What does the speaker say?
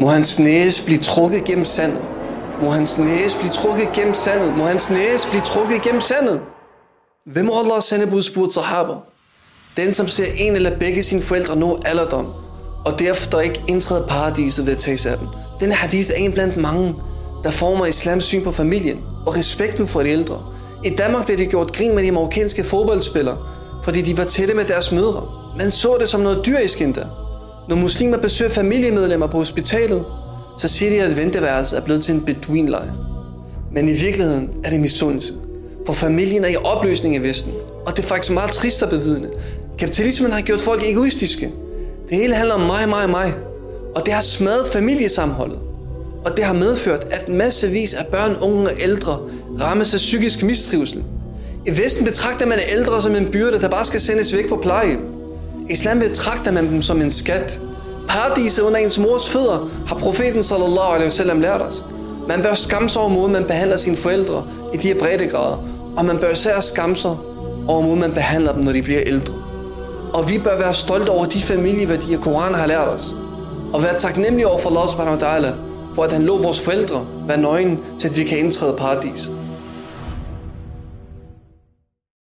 Må hans næse blive trukket gennem sandet. Må hans næse blive trukket gennem sandet. Må hans næse blive trukket gennem sandet. Hvem må Allah sendebud spurgte sahaba? Den, som ser en eller begge sine forældre nå alderdom, og derfor ikke indtræder paradiset ved at tage sig af dem. Denne hadith er en blandt mange, der former islams syn på familien og respekten for de ældre. I Danmark blev det gjort grin med de marokkanske fodboldspillere, fordi de var tætte med deres mødre. Man så det som noget dyrisk endda. Når muslimer besøger familiemedlemmer på hospitalet, så siger de, at venteværelset er blevet til en beduinlejr. Men i virkeligheden er det misundelse. For familien er i opløsning i Vesten. Og det er faktisk meget trist at bevidne. Kapitalismen har gjort folk egoistiske. Det hele handler om mig, mig, mig. Og det har smadret familiesamholdet. Og det har medført, at massevis af børn, unge og ældre rammes af psykisk mistrivsel. I Vesten betragter man ældre som en byrde, der bare skal sendes væk på plejehjem. Islam betragter man dem som en skat. Paradiset under ens mors fødder har profeten sallallahu alaihi wasallam lært os. Man bør skamme sig over måden, man behandler sine forældre i de her breddegrader. Og man bør især skamme sig over måden, man behandler dem, når de bliver ældre. Og vi bør være stolte over de familieværdier, Koranen har lært os. Og være taknemmelige over for Allah subhanahu wa ta'ala, for at han lå vores forældre være nøgen til, at vi kan indtræde paradis.